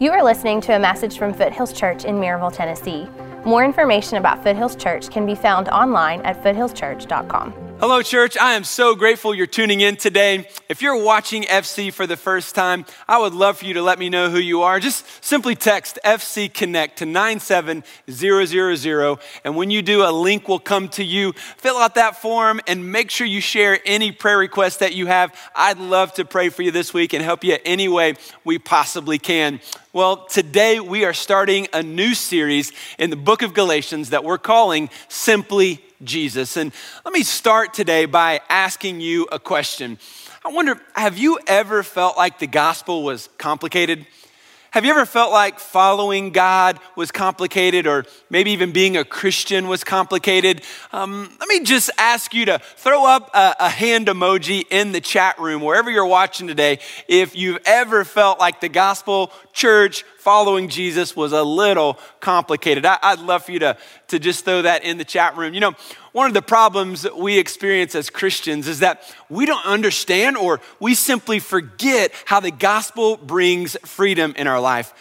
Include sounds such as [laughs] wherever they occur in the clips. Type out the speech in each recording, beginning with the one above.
You are listening to a message from Foothills Church in Maryville, Tennessee. More information about Foothills Church can be found online at foothillschurch.com. Hello, church. I am so grateful you're tuning in today. If you're watching FC for the first time, I would love for you to let me know who you are. Just simply text FC Connect to 97000. And when you do, a link will come to you. Fill out that form and make sure you share any prayer requests that you have. I'd love to pray for you this week and help you any way we possibly can. Well, today we are starting a new series in the book of Galatians that we're calling Simply Jesus. And let me start today by asking you a question. I wonder, have you ever felt like the gospel was complicated? Have you ever felt like following God was complicated or maybe even being a Christian was complicated? Um, let me just ask you to throw up a, a, hand emoji in the chat room, wherever you're watching today, if you've ever felt like the gospel, church, following Jesus was a little complicated. I, would love for you to, to just throw that in the chat room. You know, one of the problems that we experience as Christians is that we don't understand or we simply forget how the gospel brings freedom in our life.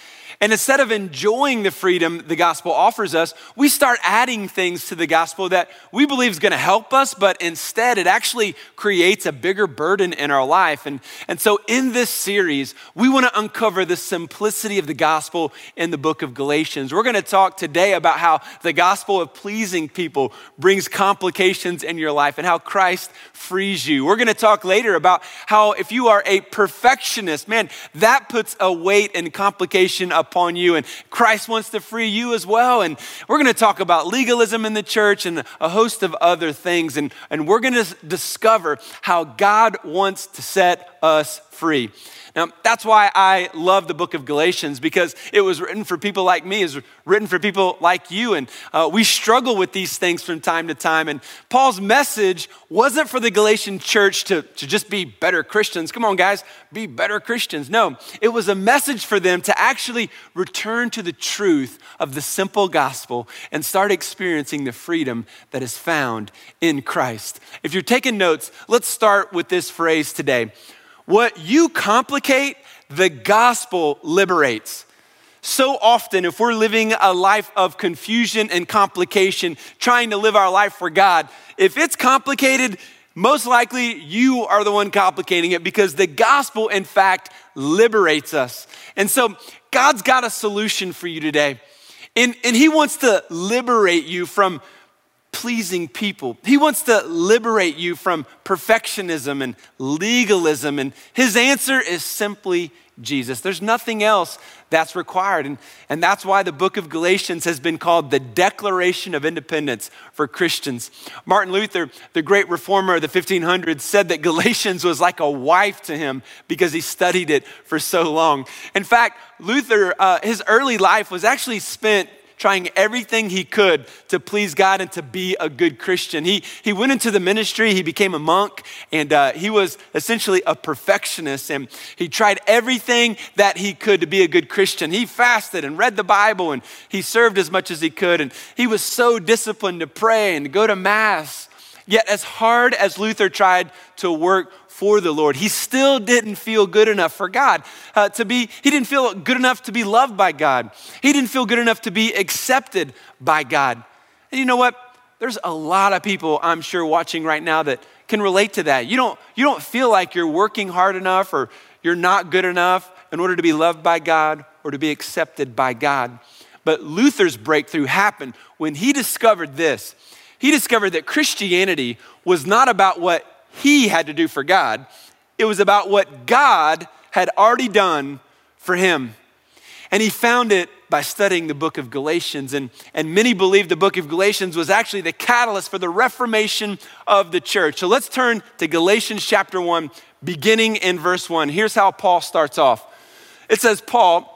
And instead of enjoying the freedom the gospel offers us, we start adding things to the gospel that we believe is going to help us, but instead it actually creates a bigger burden in our life. And, and so in this series, we want to uncover the simplicity of the gospel in the book of Galatians. We're going to talk today about how the gospel of pleasing people brings complications in your life and how Christ frees you. We're going to talk later about how if you are a perfectionist, man, that puts a weight and complication up upon you, and Christ wants to free you as well. And we're going to talk about legalism in the church and a host of other things. And, and we're going to discover how God wants to set us free. Now, that's why I love the book of Galatians because it was written for people like me, was written for people like you. And uh, we struggle with these things from time to time. And Paul's message wasn't for the Galatian church to, to just be better Christians. Come on, guys, be better Christians. No, it was a message for them to actually return to the truth of the simple gospel and start experiencing the freedom that is found in Christ. If you're taking notes, let's start with this phrase today what you complicate, the gospel liberates. So often, if we're living a life of confusion and complication, trying to live our life for God, if it's complicated, most likely you are the one complicating it because the gospel, in fact, liberates us. And so, God's got a solution for you today. And, and He wants to liberate you from pleasing people. He wants to liberate you from perfectionism and legalism. And his answer is simply Jesus. There's nothing else that's required. And, and that's why the book of Galatians has been called the Declaration of Independence for Christians. Martin Luther, the great reformer of the 1500s, said that Galatians was like a wife to him because he studied it for so long. In fact, Luther, uh, his early life was actually spent trying everything he could to please God and to be a good Christian. He, he went into the ministry, he became a monk, and uh, he was essentially a perfectionist. And he tried everything that he could to be a good Christian. He fasted and read the Bible, and he served as much as he could. And he was so disciplined to pray and to go to Mass. Yet, as hard as Luther tried to work for the Lord. He still didn't feel good enough for God uh, to be, he didn't feel good enough to be loved by God. He didn't feel good enough to be accepted by God. And you know what? There's a lot of people I'm sure watching right now that can relate to that. You don't, you don't feel like you're working hard enough or you're not good enough in order to be loved by God or to be accepted by God. But Luther's breakthrough happened when he discovered this. He discovered that Christianity was not about what he had to do for God, it was about what God had already done for him. And he found it by studying the book of Galatians. And, and many believe the book of Galatians was actually the catalyst for the reformation of the church. So let's turn to Galatians chapter 1, beginning in verse 1. Here's how Paul starts off it says, Paul,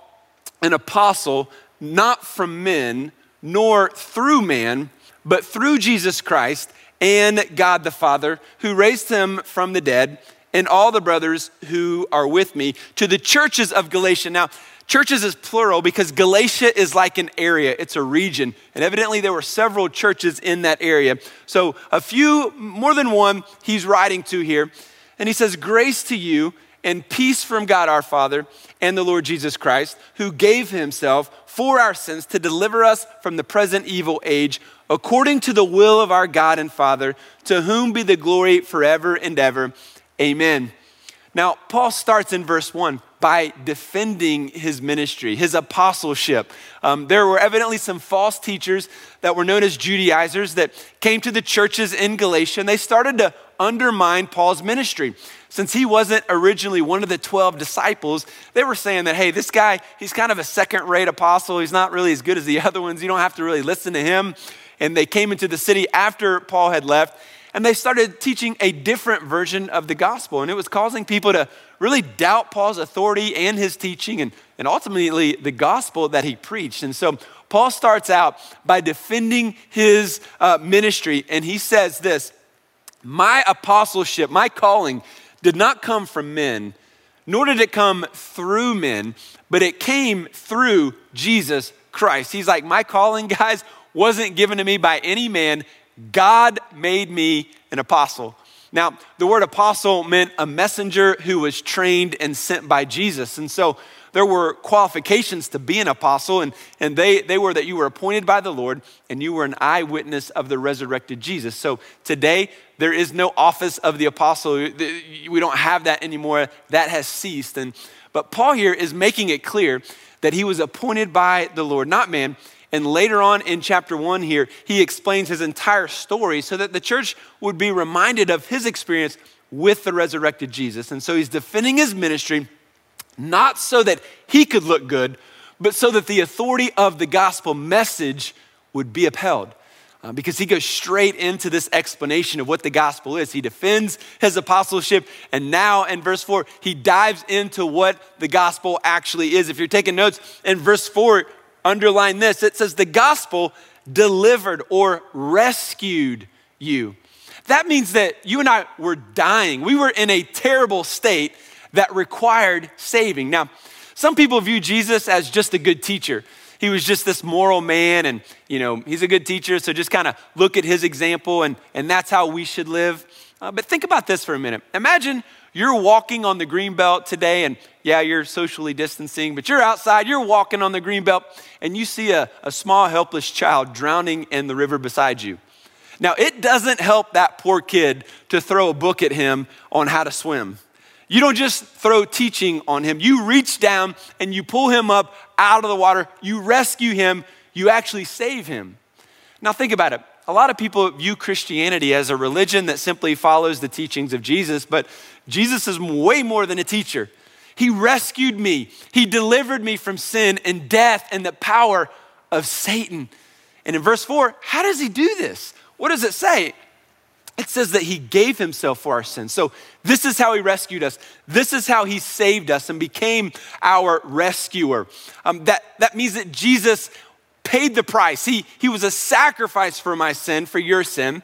an apostle, not from men, nor through man, but through Jesus Christ and God the Father, who raised him from the dead, and all the brothers who are with me, to the churches of Galatia. Now, churches is plural because Galatia is like an area, it's a region. And evidently, there were several churches in that area. So, a few, more than one, he's writing to here. And he says, Grace to you and peace from God our Father and the Lord Jesus Christ, who gave himself for our sins to deliver us from the present evil age, according to the will of our God and Father, to whom be the glory forever and ever. Amen. Now, Paul starts in verse 1 by defending his ministry, his apostleship. Um, there were evidently some false teachers that were known as Judaizers that came to the churches in Galatia and they started to undermine Paul's ministry. Since he wasn't originally one of the 12 disciples, they were saying that, hey, this guy, he's kind of a second rate apostle. He's not really as good as the [laughs] other ones. You don't have to really listen to him. And they came into the city after Paul had left and they started teaching a different version of the gospel. And it was causing people to really doubt Paul's authority and his teaching and, and ultimately the gospel that he preached. And so Paul starts out by defending his uh, ministry, and he says this My apostleship, my calling, did not come from men, nor did it come through men, but it came through Jesus Christ. He's like, My calling, [laughs] guys, wasn't given to me by any man. God made me an apostle. Now, the word apostle meant a messenger who was trained and sent by Jesus. And so there were qualifications to be an apostle, and, and they, they were that you were appointed by the Lord and you were an eyewitness of the resurrected Jesus. So today, there is no office of the apostle. We don't have that anymore. That has ceased. And, but Paul here is making it clear that he was appointed by the Lord, not man. And later on in chapter one here, he explains his entire story so that the church would be reminded of his experience with the resurrected Jesus. And so he's defending his ministry, not so that he could look good, but so that the authority of the gospel message would be upheld. Uh, because he goes straight into this explanation of what the gospel is. He defends his apostleship, and now in verse 4, he dives into what the gospel actually is. If you're taking notes, in verse 4, underline this it says, The gospel delivered or rescued you. That means that you and I were dying. We were in a terrible state that required saving. Now, some people view Jesus as just a good teacher. He was just this moral man, and you know, he's a good teacher, so just kind of look at his example, and, and that's how we should live. Uh, but think about this for a minute. Imagine you're walking on the green belt today, and yeah, you're socially distancing, but you're outside, you're walking on the green belt, and you see a, a small, helpless child drowning in the river beside you. Now, it doesn't help that poor kid to throw a book at him on how to swim. You don't just throw teaching on him. You reach down and you pull him up out of the water. You rescue him. You actually save him. Now, think about it a lot of people view Christianity as a religion that simply follows the teachings of Jesus, but Jesus is way more than a teacher. He rescued me, He delivered me from sin and death and the power of Satan. And in verse 4, how does He do this? What does it say? It says that He gave Himself for our sins. So, this is how He rescued us. This is how He saved us and became our rescuer. Um, that, that means that Jesus paid the price. He, he was a sacrifice for my sin, for your sin,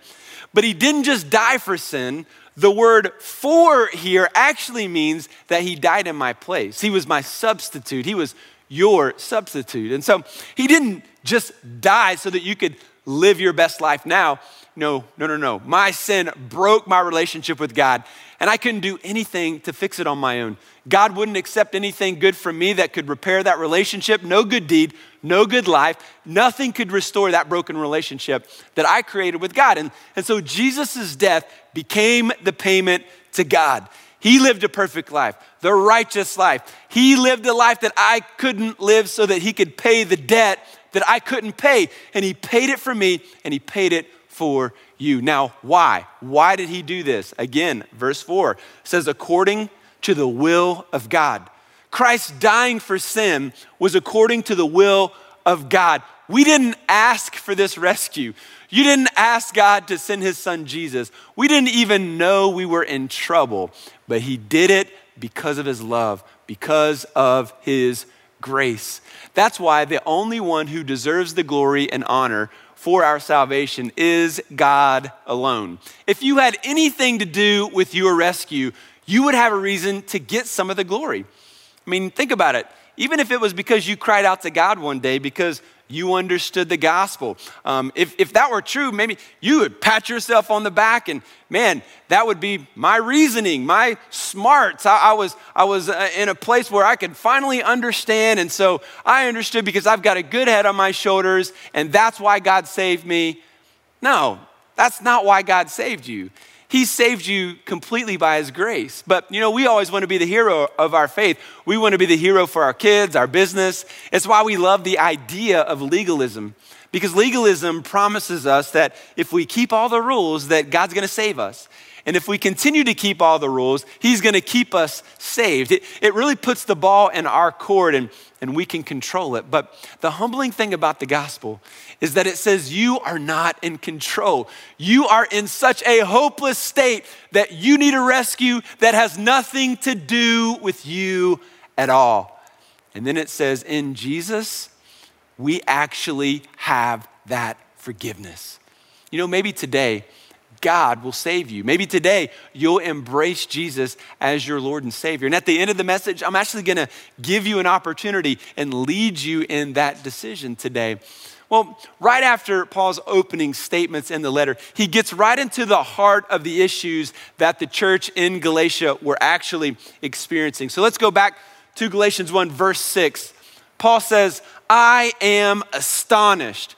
but he didn't just die for sin. The word for here actually means that he died in my place. He was my substitute. He was your substitute. And so he didn't just die so that you could live your best life now. No, no, no, no. My sin broke my relationship with God, and I couldn't do anything to fix it on my own. God wouldn't accept anything good from me that could repair that relationship. No good deed, no good life. Nothing could restore that broken relationship that I created with God. And, and so Jesus' death became the payment to God. He lived a perfect life, the righteous life. He lived a life that I couldn't live so that he could pay the debt that I couldn't pay. And he paid it for me and he paid it for you. Now, why? Why did he do this? Again, verse 4 says, according to the will of God. Christ dying for sin was according to the will of God. We didn't ask for this rescue. You didn't ask God to send his son Jesus. We didn't even know we were in trouble, but he did it because of his love, because of his grace. That's why the only one who deserves the glory and honor for our salvation is God alone. If you had anything to do with your rescue, you would have a reason to get some of the glory. I mean, think about it. even if it was because you cried out to God one day because you understood the gospel. Um, if, if that were true, maybe you would pat yourself on the back and man, that would be my reasoning, my smarts. I, I was, I was uh, in a place where I could finally understand. And so I understood because I've got a good head on my shoulders and that's why God saved me. No, that's not why God saved you. He saved you completely by His grace. But you know, we always want to be the hero of our faith. We want to be the hero for our kids, our business. It's why we love the idea of legalism. Because legalism promises us that if we keep all the rules, that God's going to save us. And if we continue to keep all the rules, He's going to keep us saved. It, it really puts the ball in our court and, and we can control it. But the humbling thing about the gospel is that it says you are not in control. You are in such a hopeless state that you need a rescue that has nothing to do with you at all. And then it says, in Jesus, we actually have that forgiveness. You know, maybe today, God will save you. Maybe today you'll embrace Jesus as your Lord and Savior. And at the end of the message, I'm actually going to give you an opportunity and lead you in that decision today. Well, right after Paul's opening statements in the letter, he gets right into the heart of the issues that the church in Galatia were actually experiencing. So let's go back to Galatians 1, verse 6. Paul says, I am astonished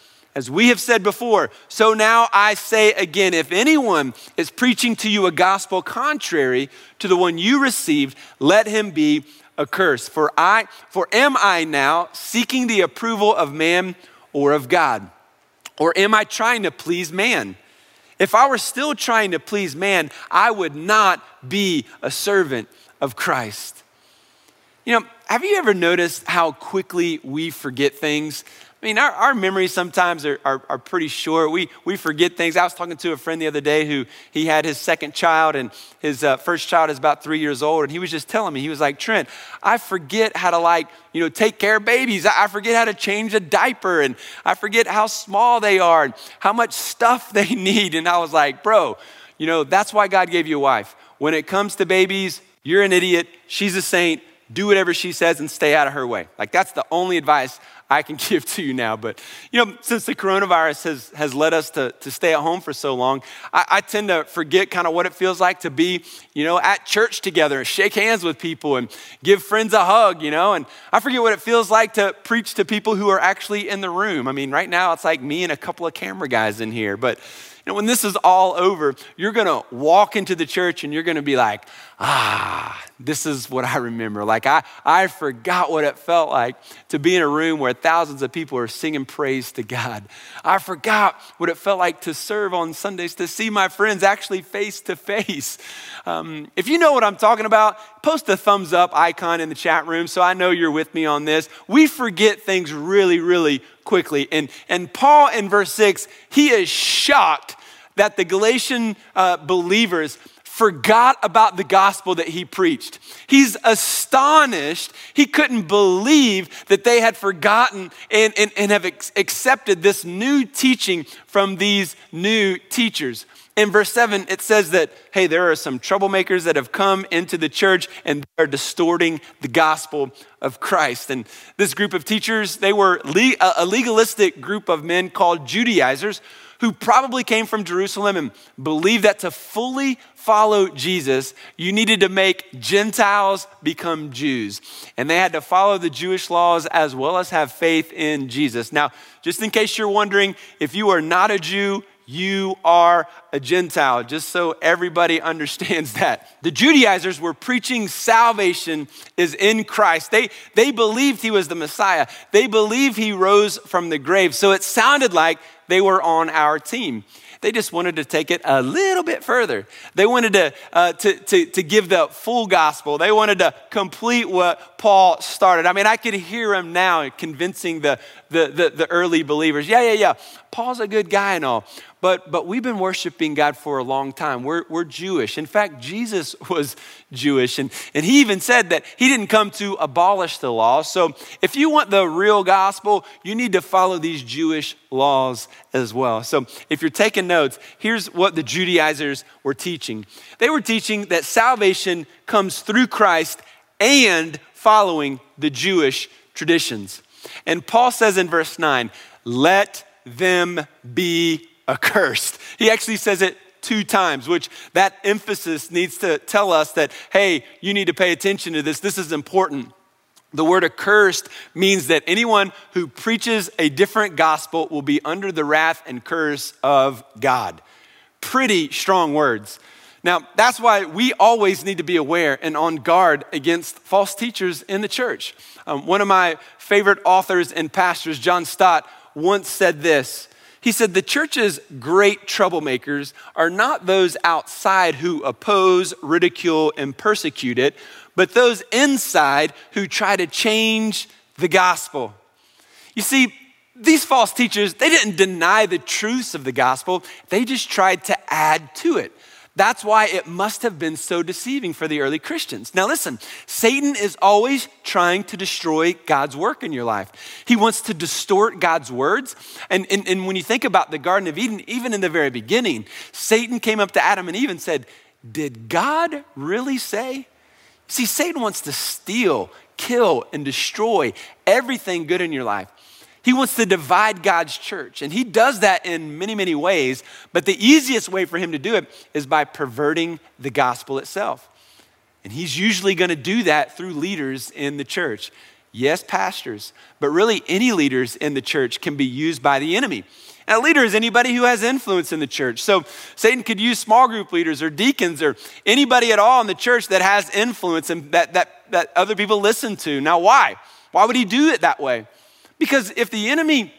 As we have said before, so now I say again if anyone is preaching to you a gospel contrary to the one you received, let him be accursed. For I for am I now seeking the approval of man or of God? Or am I trying to please man? If I were still trying to please man, I would not be a servant of Christ. You know, have you ever noticed how quickly we forget things? I mean, our, our memories sometimes are, are, are, pretty short. We, we forget things. I was talking to a friend the other day who he had his second child, and his uh, first child is about three years old. And he was just telling me, he was like, Trent, I forget how to, like, you know, take care of babies. I forget how to change a diaper, and I forget how small they are and how much stuff they [laughs] need. And I was like, bro, you know, that's why God gave you a wife. When it comes to babies, you're an idiot. She's a saint do whatever she says and stay out of her way. Like, that's the only advice I can [laughs] give to you now. But, you know, since the coronavirus has, has led us to, to stay at home for so long, I, I tend to forget kind of what it feels like to be, you know, at church together and shake hands with people and give friends a hug, you know. And I forget what it feels like to preach to people who are actually in the room. I mean, right now it's like me and a couple of camera guys in here. But, you know, when this is all over, you're going to walk into the church and you're going to be like, ah, this is what I remember. Like, I, I forgot what it felt like to be in a room where thousands of people are singing praise to God. I forgot what it felt like to serve on Sundays, to see my friends actually face to face. Um, if you know what I'm talking about, post the thumbs up icon in the chat room so I know you're with me on this. We forget things really, really quickly. And, and Paul in verse 6, he is shocked that the Galatian uh, believers forgot about the gospel that he preached. He's astonished. He couldn't believe that they had forgotten and, and, and have ex- accepted this new teaching from these new teachers. In verse 7, it says that, hey, there are some troublemakers that have come into the church and they're distorting the gospel of Christ. And this group of teachers, they were le- a legalistic group of men called Judaizers who probably came from Jerusalem and believed that to fully follow Jesus, you needed to make Gentiles become Jews. And they had to follow the Jewish laws as well as have faith in Jesus. Now, just in case you're wondering, if you are not a Jew, you are a Gentile, just so everybody [laughs] understands that. The Judaizers were preaching salvation is in Christ. They, they believed he was the Messiah, they believed he rose from the grave. So it sounded like they were on our team. They just wanted to take it a little bit further. They wanted to, uh, to, to, to give the full gospel. They wanted to complete what Paul started. I mean, I could hear him now convincing the, the, the, the early believers. Yeah, yeah, yeah. Paul's a good guy and all. But, but we've been worshiping God for a long time. We're, we're Jewish. In fact, Jesus [laughs] was Jewish. And, and he even said that he didn't come to abolish the law. So if you want the real gospel, you need to follow these Jewish laws as well. So if you're taking notes, here's what the Judaizers were teaching they were teaching that salvation comes through Christ and following the Jewish traditions. And Paul says in verse 9, let them be accursed. He actually says it two times, which that emphasis needs to tell us that, hey, you need to pay attention to this. This is important. The word accursed means that anyone who preaches a different gospel will be under the wrath and curse of God. Pretty strong words. Now, that's why we always need to be aware and on guard against false teachers in the church. Um, one of my favorite authors and pastors, John Stott, once said this he said, The church's great troublemakers are not those outside who oppose, ridicule, and persecute it, but those inside who try to change the gospel. You see, these false teachers, they didn't deny the truths of the gospel, they just tried to add to it. That's why it must have been so deceiving for the early Christians. Now, listen, Satan is always trying to destroy God's work in your life. He wants to distort God's words. And, and, and when you think about the Garden of Eden, even in the very beginning, Satan came up to Adam and Eve and said, Did God really say? See, Satan wants to steal, kill, and destroy everything good in your life. He wants to divide God's church. And he does that in many, many ways. But the easiest way for him to do it is by perverting the gospel itself. And he's usually going to do that through leaders in the church. Yes, pastors, but really any leaders in the church can be used by the enemy. A leader is anybody who has influence in the church. So Satan could use small group leaders or deacons or anybody at all in the church that has influence and that, that, that other people listen to. Now, why? Why would he do it that way? Because if the enemy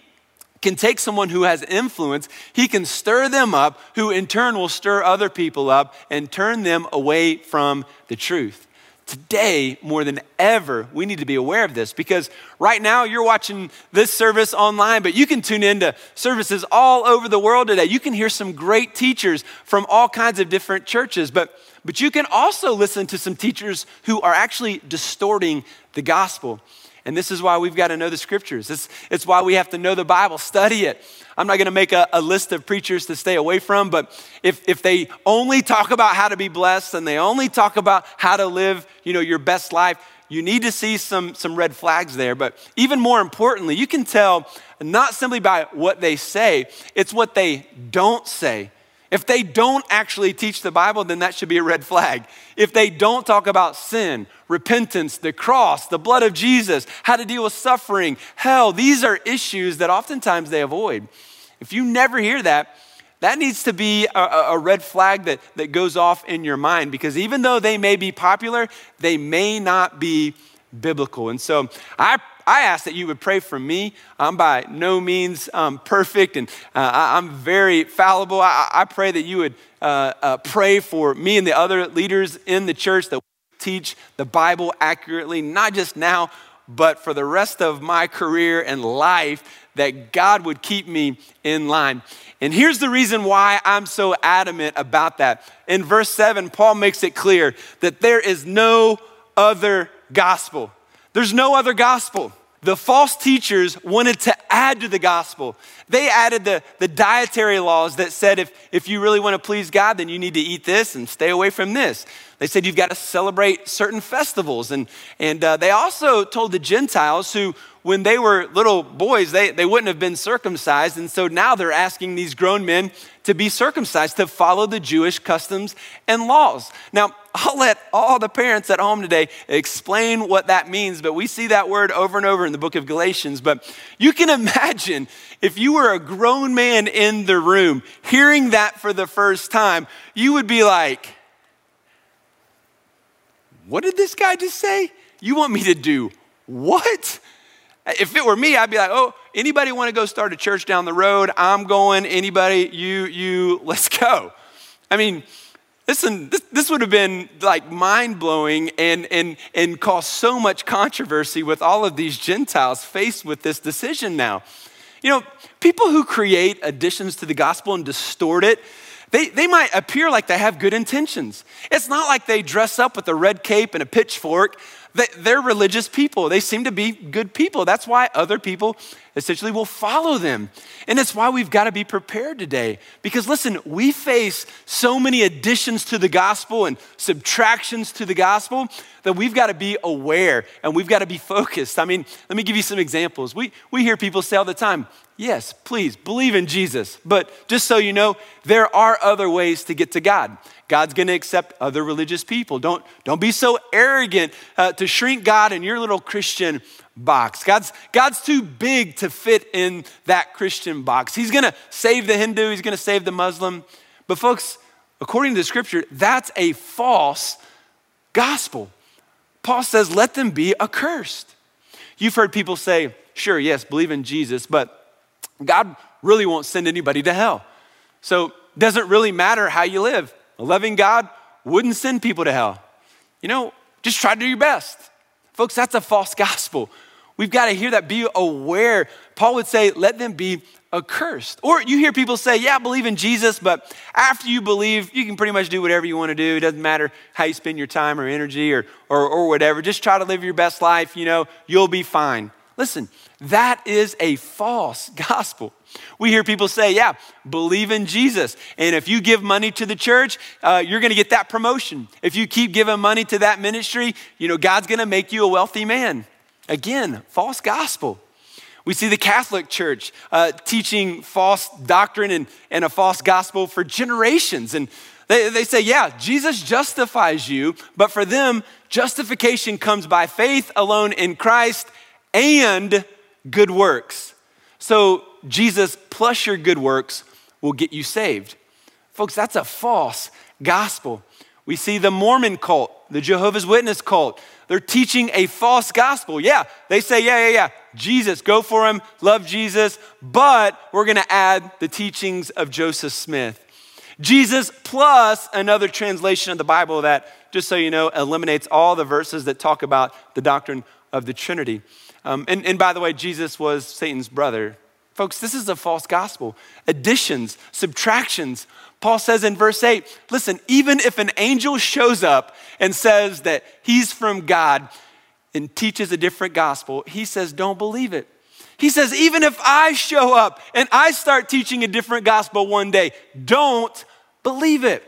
can take someone who has influence, he can stir them up, who in turn will stir other people up and turn them away from the truth. Today, more than ever, we need to be aware of this because right now you're watching this service online, but you can tune into services all over the world today. You can hear some great teachers from all kinds of different churches, but, but you can also listen to some teachers who are actually distorting the gospel. And this is why we've got to know the scriptures. It's, it's why we have to know the Bible, study it. I'm not going to make a, a, list of preachers to stay away from, but if, if they only talk about how to be blessed and they only talk about how to live, you know, your best life, you need to see some, some red flags there. But even more importantly, you can tell not simply by what they say, it's what they don't say if they don't actually teach the Bible, then that should be a red flag. If they don't talk about sin, repentance, the cross, the blood of Jesus, how to deal with suffering, hell, these are issues that oftentimes they avoid. If you never hear that, that needs to be a, a, red flag that, that goes off in your mind because even though they may be popular, they may not be biblical. And so I I ask that you would pray for me. I'm by no means um, perfect and uh, I, am very fallible. I, I, pray that you would uh, uh, pray for me and the other leaders in the church that teach the Bible accurately, not just now, but for the rest of my career and life, that God would keep me in line. And here's the reason why I'm so adamant about that. In verse 7, Paul makes it clear that there is no other gospel. There's no other gospel. The false teachers wanted to add to the gospel. They added the, the dietary laws that said if, if you really want to please God, then you need to eat this and stay away from this. They said you've got to celebrate certain festivals. And, and uh, they also told the Gentiles who when they were little boys, they, they wouldn't have been circumcised. And so now they're asking these grown men to be circumcised, to follow the Jewish customs and laws. Now, I'll let all the parents at home today explain what that means, but we see that word over and over in the book of Galatians. But you can imagine if you were a grown man in the room hearing that for the first time, you would be like, What did this guy just say? You want me to do what? If it were me, I'd be like, oh, anybody want to go start a church down the road? I'm going. Anybody? You, you, [laughs] let's go. I mean, listen, this, this would have been like mind blowing and, and, and caused so much controversy with all of these Gentiles faced with this decision now. You know, people who create additions to the gospel and distort it, they, they might appear like they have good intentions. It's not like they dress up with a red cape and a pitchfork. They're religious people. They seem to be good people. That's why other people essentially will follow them. And it's why we've got to be prepared today. Because listen, we face so many additions to the gospel and subtractions to the gospel that we've got to be aware and we've got to be focused. I mean, let me give you some examples. We, we hear people say all the time, yes, please believe in Jesus. But just so you know, there are other ways to get to God. God's going to accept other religious people. Don't, don't be so arrogant uh, to shrink God in your little Christian box. God's, God's too big to fit in that Christian box. He's going to save the Hindu, he's going to save the Muslim. But, folks, according to the scripture, that's a false gospel. Paul says, let them be accursed. You've heard people say, sure, yes, believe in Jesus, but God really won't send anybody to hell. So, doesn't really matter how you live. A loving God wouldn't send people to hell. You know, just try to do your best. Folks, that's a false gospel. We've got to hear that, be aware. Paul would say, let them be accursed. Or you hear people say, yeah, believe in Jesus, but after you believe, you can pretty much do whatever you want to do. It doesn't matter how you spend your time or energy or, or, or whatever. Just try to live your best life, you know, you'll be fine. Listen, that is a false gospel. We hear people say, yeah, believe in Jesus. And if you give money to the church, uh, you're going to get that promotion. If you keep giving money to that ministry, you know, God's going to make you a wealthy man. Again, false gospel. We see the Catholic Church uh, teaching false doctrine and, and a false gospel for generations. And they, they say, yeah, Jesus justifies you, but for them, justification comes by faith alone in Christ and good works. So Jesus plus your good works will get you saved. Folks, that's a false gospel. We see the Mormon cult, the Jehovah's Witness cult. They're teaching a false gospel. Yeah, they say, yeah, yeah, yeah, Jesus, go for him, love Jesus, but we're gonna add the teachings of Joseph Smith. Jesus plus another translation of the Bible that, just so you know, eliminates all the verses that talk about the doctrine of the Trinity. Um, and, and by the way, Jesus was Satan's brother. Folks, this is a false gospel. Additions, subtractions. Paul says in verse 8 listen, even if an angel shows up and says that he's from God and teaches a different gospel, he says, don't believe it. He says, even if I show up and I start teaching a different gospel one day, don't believe it.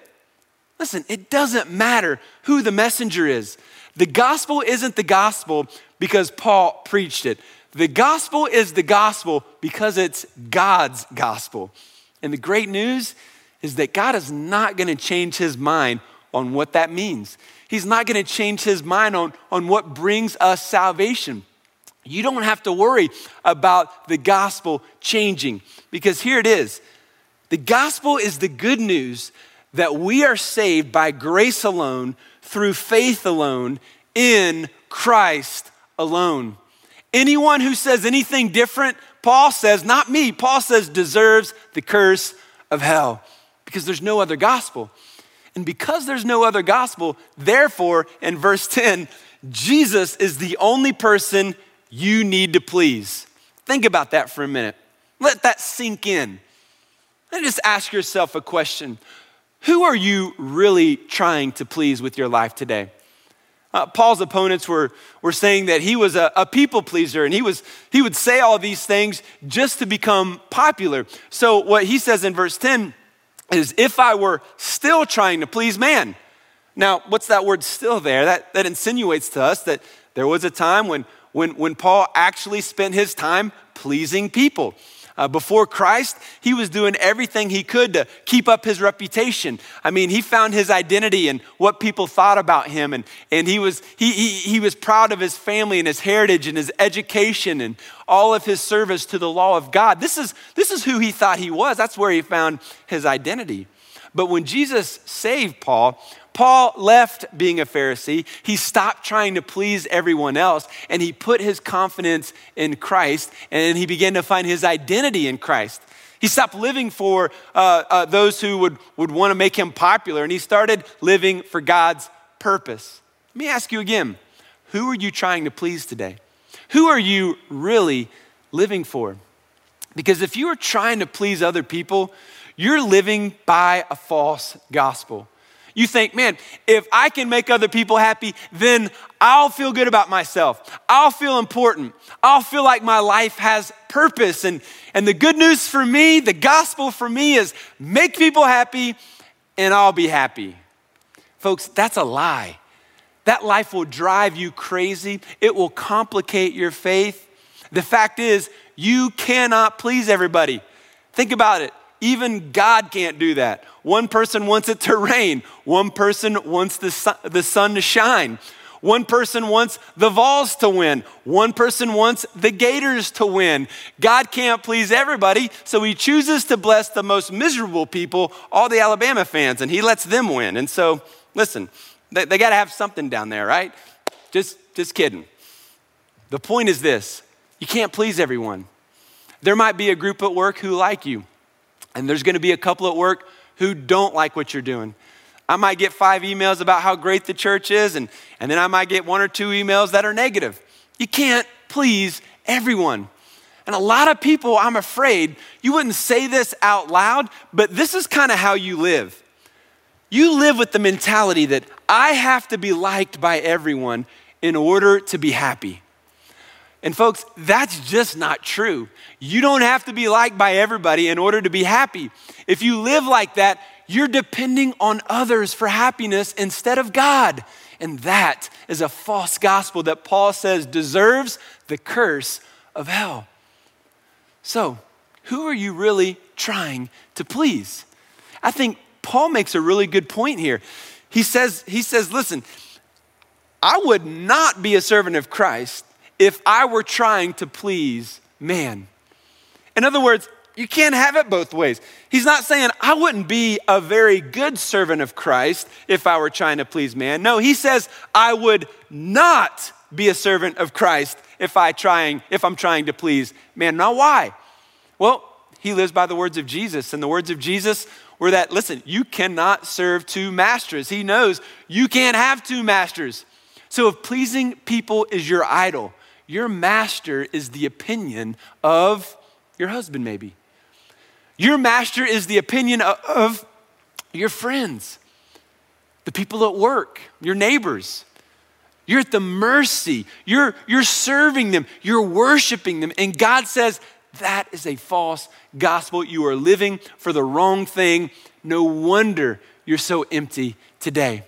Listen, it doesn't matter who the messenger is. The gospel isn't the gospel because Paul preached it. The gospel is the gospel because it's God's gospel. And the great news is that God is not going to change his mind on what that means. He's not going to change his mind on, on what brings us salvation. You don't have to worry about the gospel changing because here it is. The gospel is the good news that we are saved by grace alone, through faith alone, in Christ alone. Anyone who says anything different, Paul says, not me, Paul says, deserves the curse of hell because there's no other gospel. And because there's no other gospel, therefore, in verse 10, Jesus is the only person you need to please. Think about that for a minute. Let that sink in. And just ask yourself a question Who are you really trying to please with your life today? Uh, Paul's opponents were, were saying that he was a, a, people pleaser and he, was, he would say all these things just to become popular. So, what he says in verse 10 is, If I were still trying to please man. Now, what's that word still there? That, that insinuates to us that there was a time when, when, when Paul actually spent his time pleasing people. Uh, before Christ, he was doing everything he could to keep up his reputation. I mean, he found his identity in what people thought about him, and, and he, was, he, he, he was proud of his family and his heritage and his education and all of his service to the law of God. This is, this is who he thought he was. That's where he found his identity. But when Jesus saved Paul, Paul left being a Pharisee. He stopped trying to please everyone else and he put his confidence in Christ and he began to find his identity in Christ. He stopped living for uh, uh, those who would, would want to make him popular and he started living for God's purpose. Let me ask you again who are you trying to please today? Who are you really living for? Because if you are trying to please other people, you're living by a false gospel. You think, man, if I can make other people happy, then I'll feel good about myself. I'll feel important. I'll feel like my life has purpose. And, and the good news for me, the gospel for me is make people happy and I'll be happy. Folks, that's a lie. That life will drive you crazy, it will complicate your faith. The fact is, you cannot please everybody. Think about it. Even God can't do that. One person wants it to rain, one person wants the sun, the sun to shine. One person wants the Vols to win. One person wants the Gators to win. God can't please everybody, so he chooses to bless the most miserable people, all the Alabama fans, and he lets them win. And so, listen, they, they got to have something down there, right? Just, just kidding. The point is this you can't please everyone. There might be a group at work who like you. And there's gonna be a couple at work who don't like what you're doing. I might get five emails about how great the church is, and, and then I might get one or two emails that are negative. You can't please everyone. And a lot of people, I'm afraid, you wouldn't say this out loud, but this is kind of how you live. You live with the mentality that I have to be liked by everyone in order to be happy. And folks, that's just not true. You don't have to be liked by everybody in order to be happy. If you live like that, you're depending on others for happiness instead of God. And that is a false gospel that Paul says deserves the curse of hell. So, who are you really trying to please? I think Paul makes a really good point here. He says, he says, listen, I would not be a servant of Christ if I were trying to please man. In other words, you can't have it both ways. He's not saying I wouldn't be a very good servant of Christ if I were trying to please man. No, he says I would not be a servant of Christ if I trying if I'm trying to please man. Now why? Well, he lives by the words of Jesus, and the words of Jesus were that listen, you cannot serve two masters. He knows you can't have two masters. So if pleasing people is your idol, your master is the opinion of your husband, maybe. Your master is the opinion of your friends, the people at work, your neighbors. You're at the mercy. You're, you're serving them. You're worshiping them. And God says, that is a false gospel. You are living for the wrong thing. No wonder you're so empty today.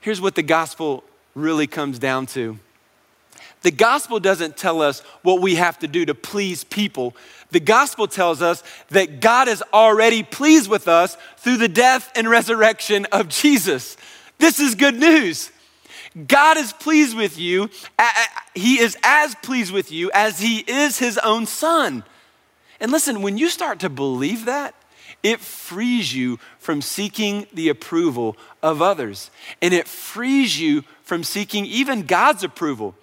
Here's what the gospel really comes down to the gospel doesn't tell us what we have to do to please people. The gospel tells us that God is already pleased with us through the death and resurrection of Jesus. This is good news. God is pleased with you. He is as pleased with you as he is his own son. And listen, when you start to believe that, it frees you from seeking the approval of others. And it frees you from seeking even God's approval.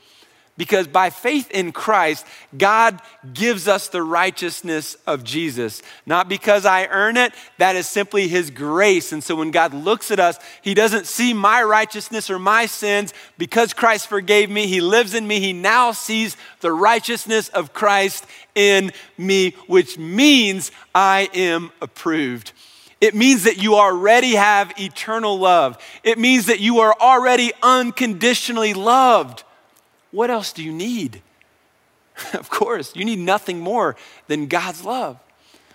Because by faith in Christ, God gives us the righteousness of Jesus. Not because I earn it, that is simply His grace. And so when God looks at us, He doesn't see my righteousness or my sins. Because Christ forgave me, He lives in me. He now sees the righteousness of Christ in me, which means I am approved. It means that you already have eternal love. It means that you are already unconditionally loved. What else do you need? [laughs] of course, you need nothing more than God's love.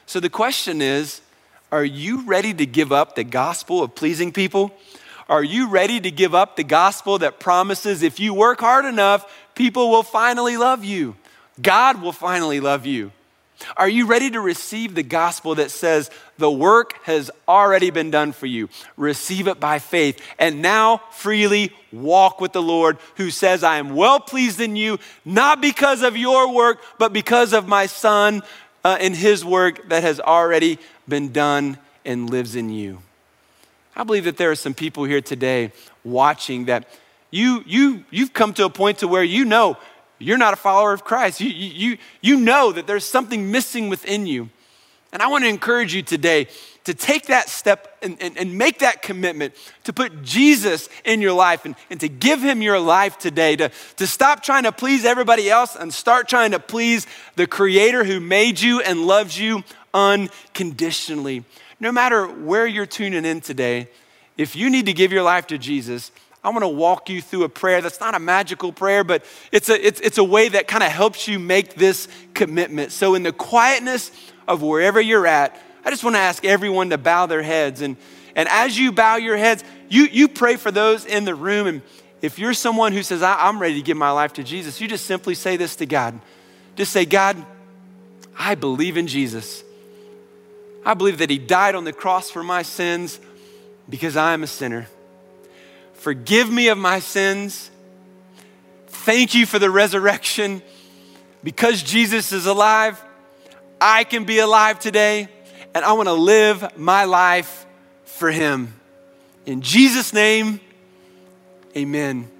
So the question is are you ready to give up the gospel of pleasing people? Are you ready to give up the gospel that promises if you work hard enough, people will finally love you? God will finally love you. Are you ready to receive the gospel that says the work has already been done for you? Receive it by faith and now freely walk with the Lord who says, I am well pleased in you, not because of your work, but because of my Son uh, and his work that has already been done and lives in you. I believe that there are some people here today watching that you, you, you've come to a point to where you know you're not a follower of Christ. You, you, you know that there's something missing within you. And I want to encourage you today to take that step and, and, and, make that commitment to put Jesus in your life and, and to give him your life today, to, to stop trying to please everybody else and start trying to please the Creator who made you and loves you unconditionally. No matter where you're tuning in today, if you need to give your life to Jesus, I want to walk you through a prayer that's not a magical prayer, but it's a, it's, it's a way that kind of helps you make this commitment. So, in the quietness of wherever you're at, I just want to ask everyone to bow their heads. And, and as you bow your heads, you, you pray for those in the room. And if you're someone who says, I'm ready to give my life to Jesus, you just simply say this to God. Just say, God, I believe in Jesus. I believe that He died on the cross for my sins because I am a sinner. Forgive me of my sins. Thank you for the resurrection. Because Jesus is alive, I can be alive today and I want to live my life for Him. In Jesus' name, amen.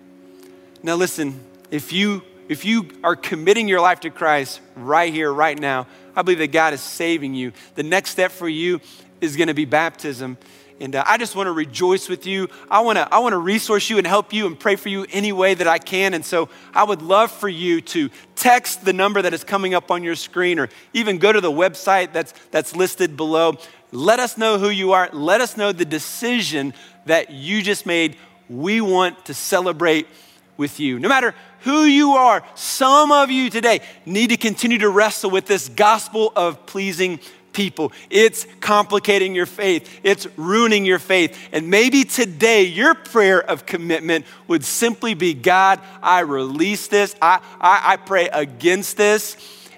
Now, listen, if you if you are committing your life to Christ right here, right now, I believe that God is saving you. The next step for you is going to be baptism. And uh, I just want to rejoice with you. I want to I want to resource you and help you and pray for you any way that I can. And so I would love for you to text the number that is coming up on your screen or even go to the website that's that's listed below. Let us know who you are. Let us know the decision that you just made. We want to celebrate with you. No matter who you are, some of you today need to continue to wrestle with this gospel of pleasing people. It's complicating your faith, it's ruining your faith. And maybe today your prayer of commitment would simply be God, I release this, I, I, I pray against this,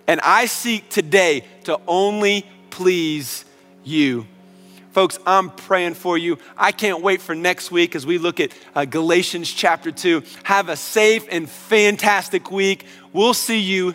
and I seek today to only please you. Folks, I'm praying for you. I can't wait for next week as we look at uh, Galatians chapter 2. Have a safe and fantastic week. We'll see you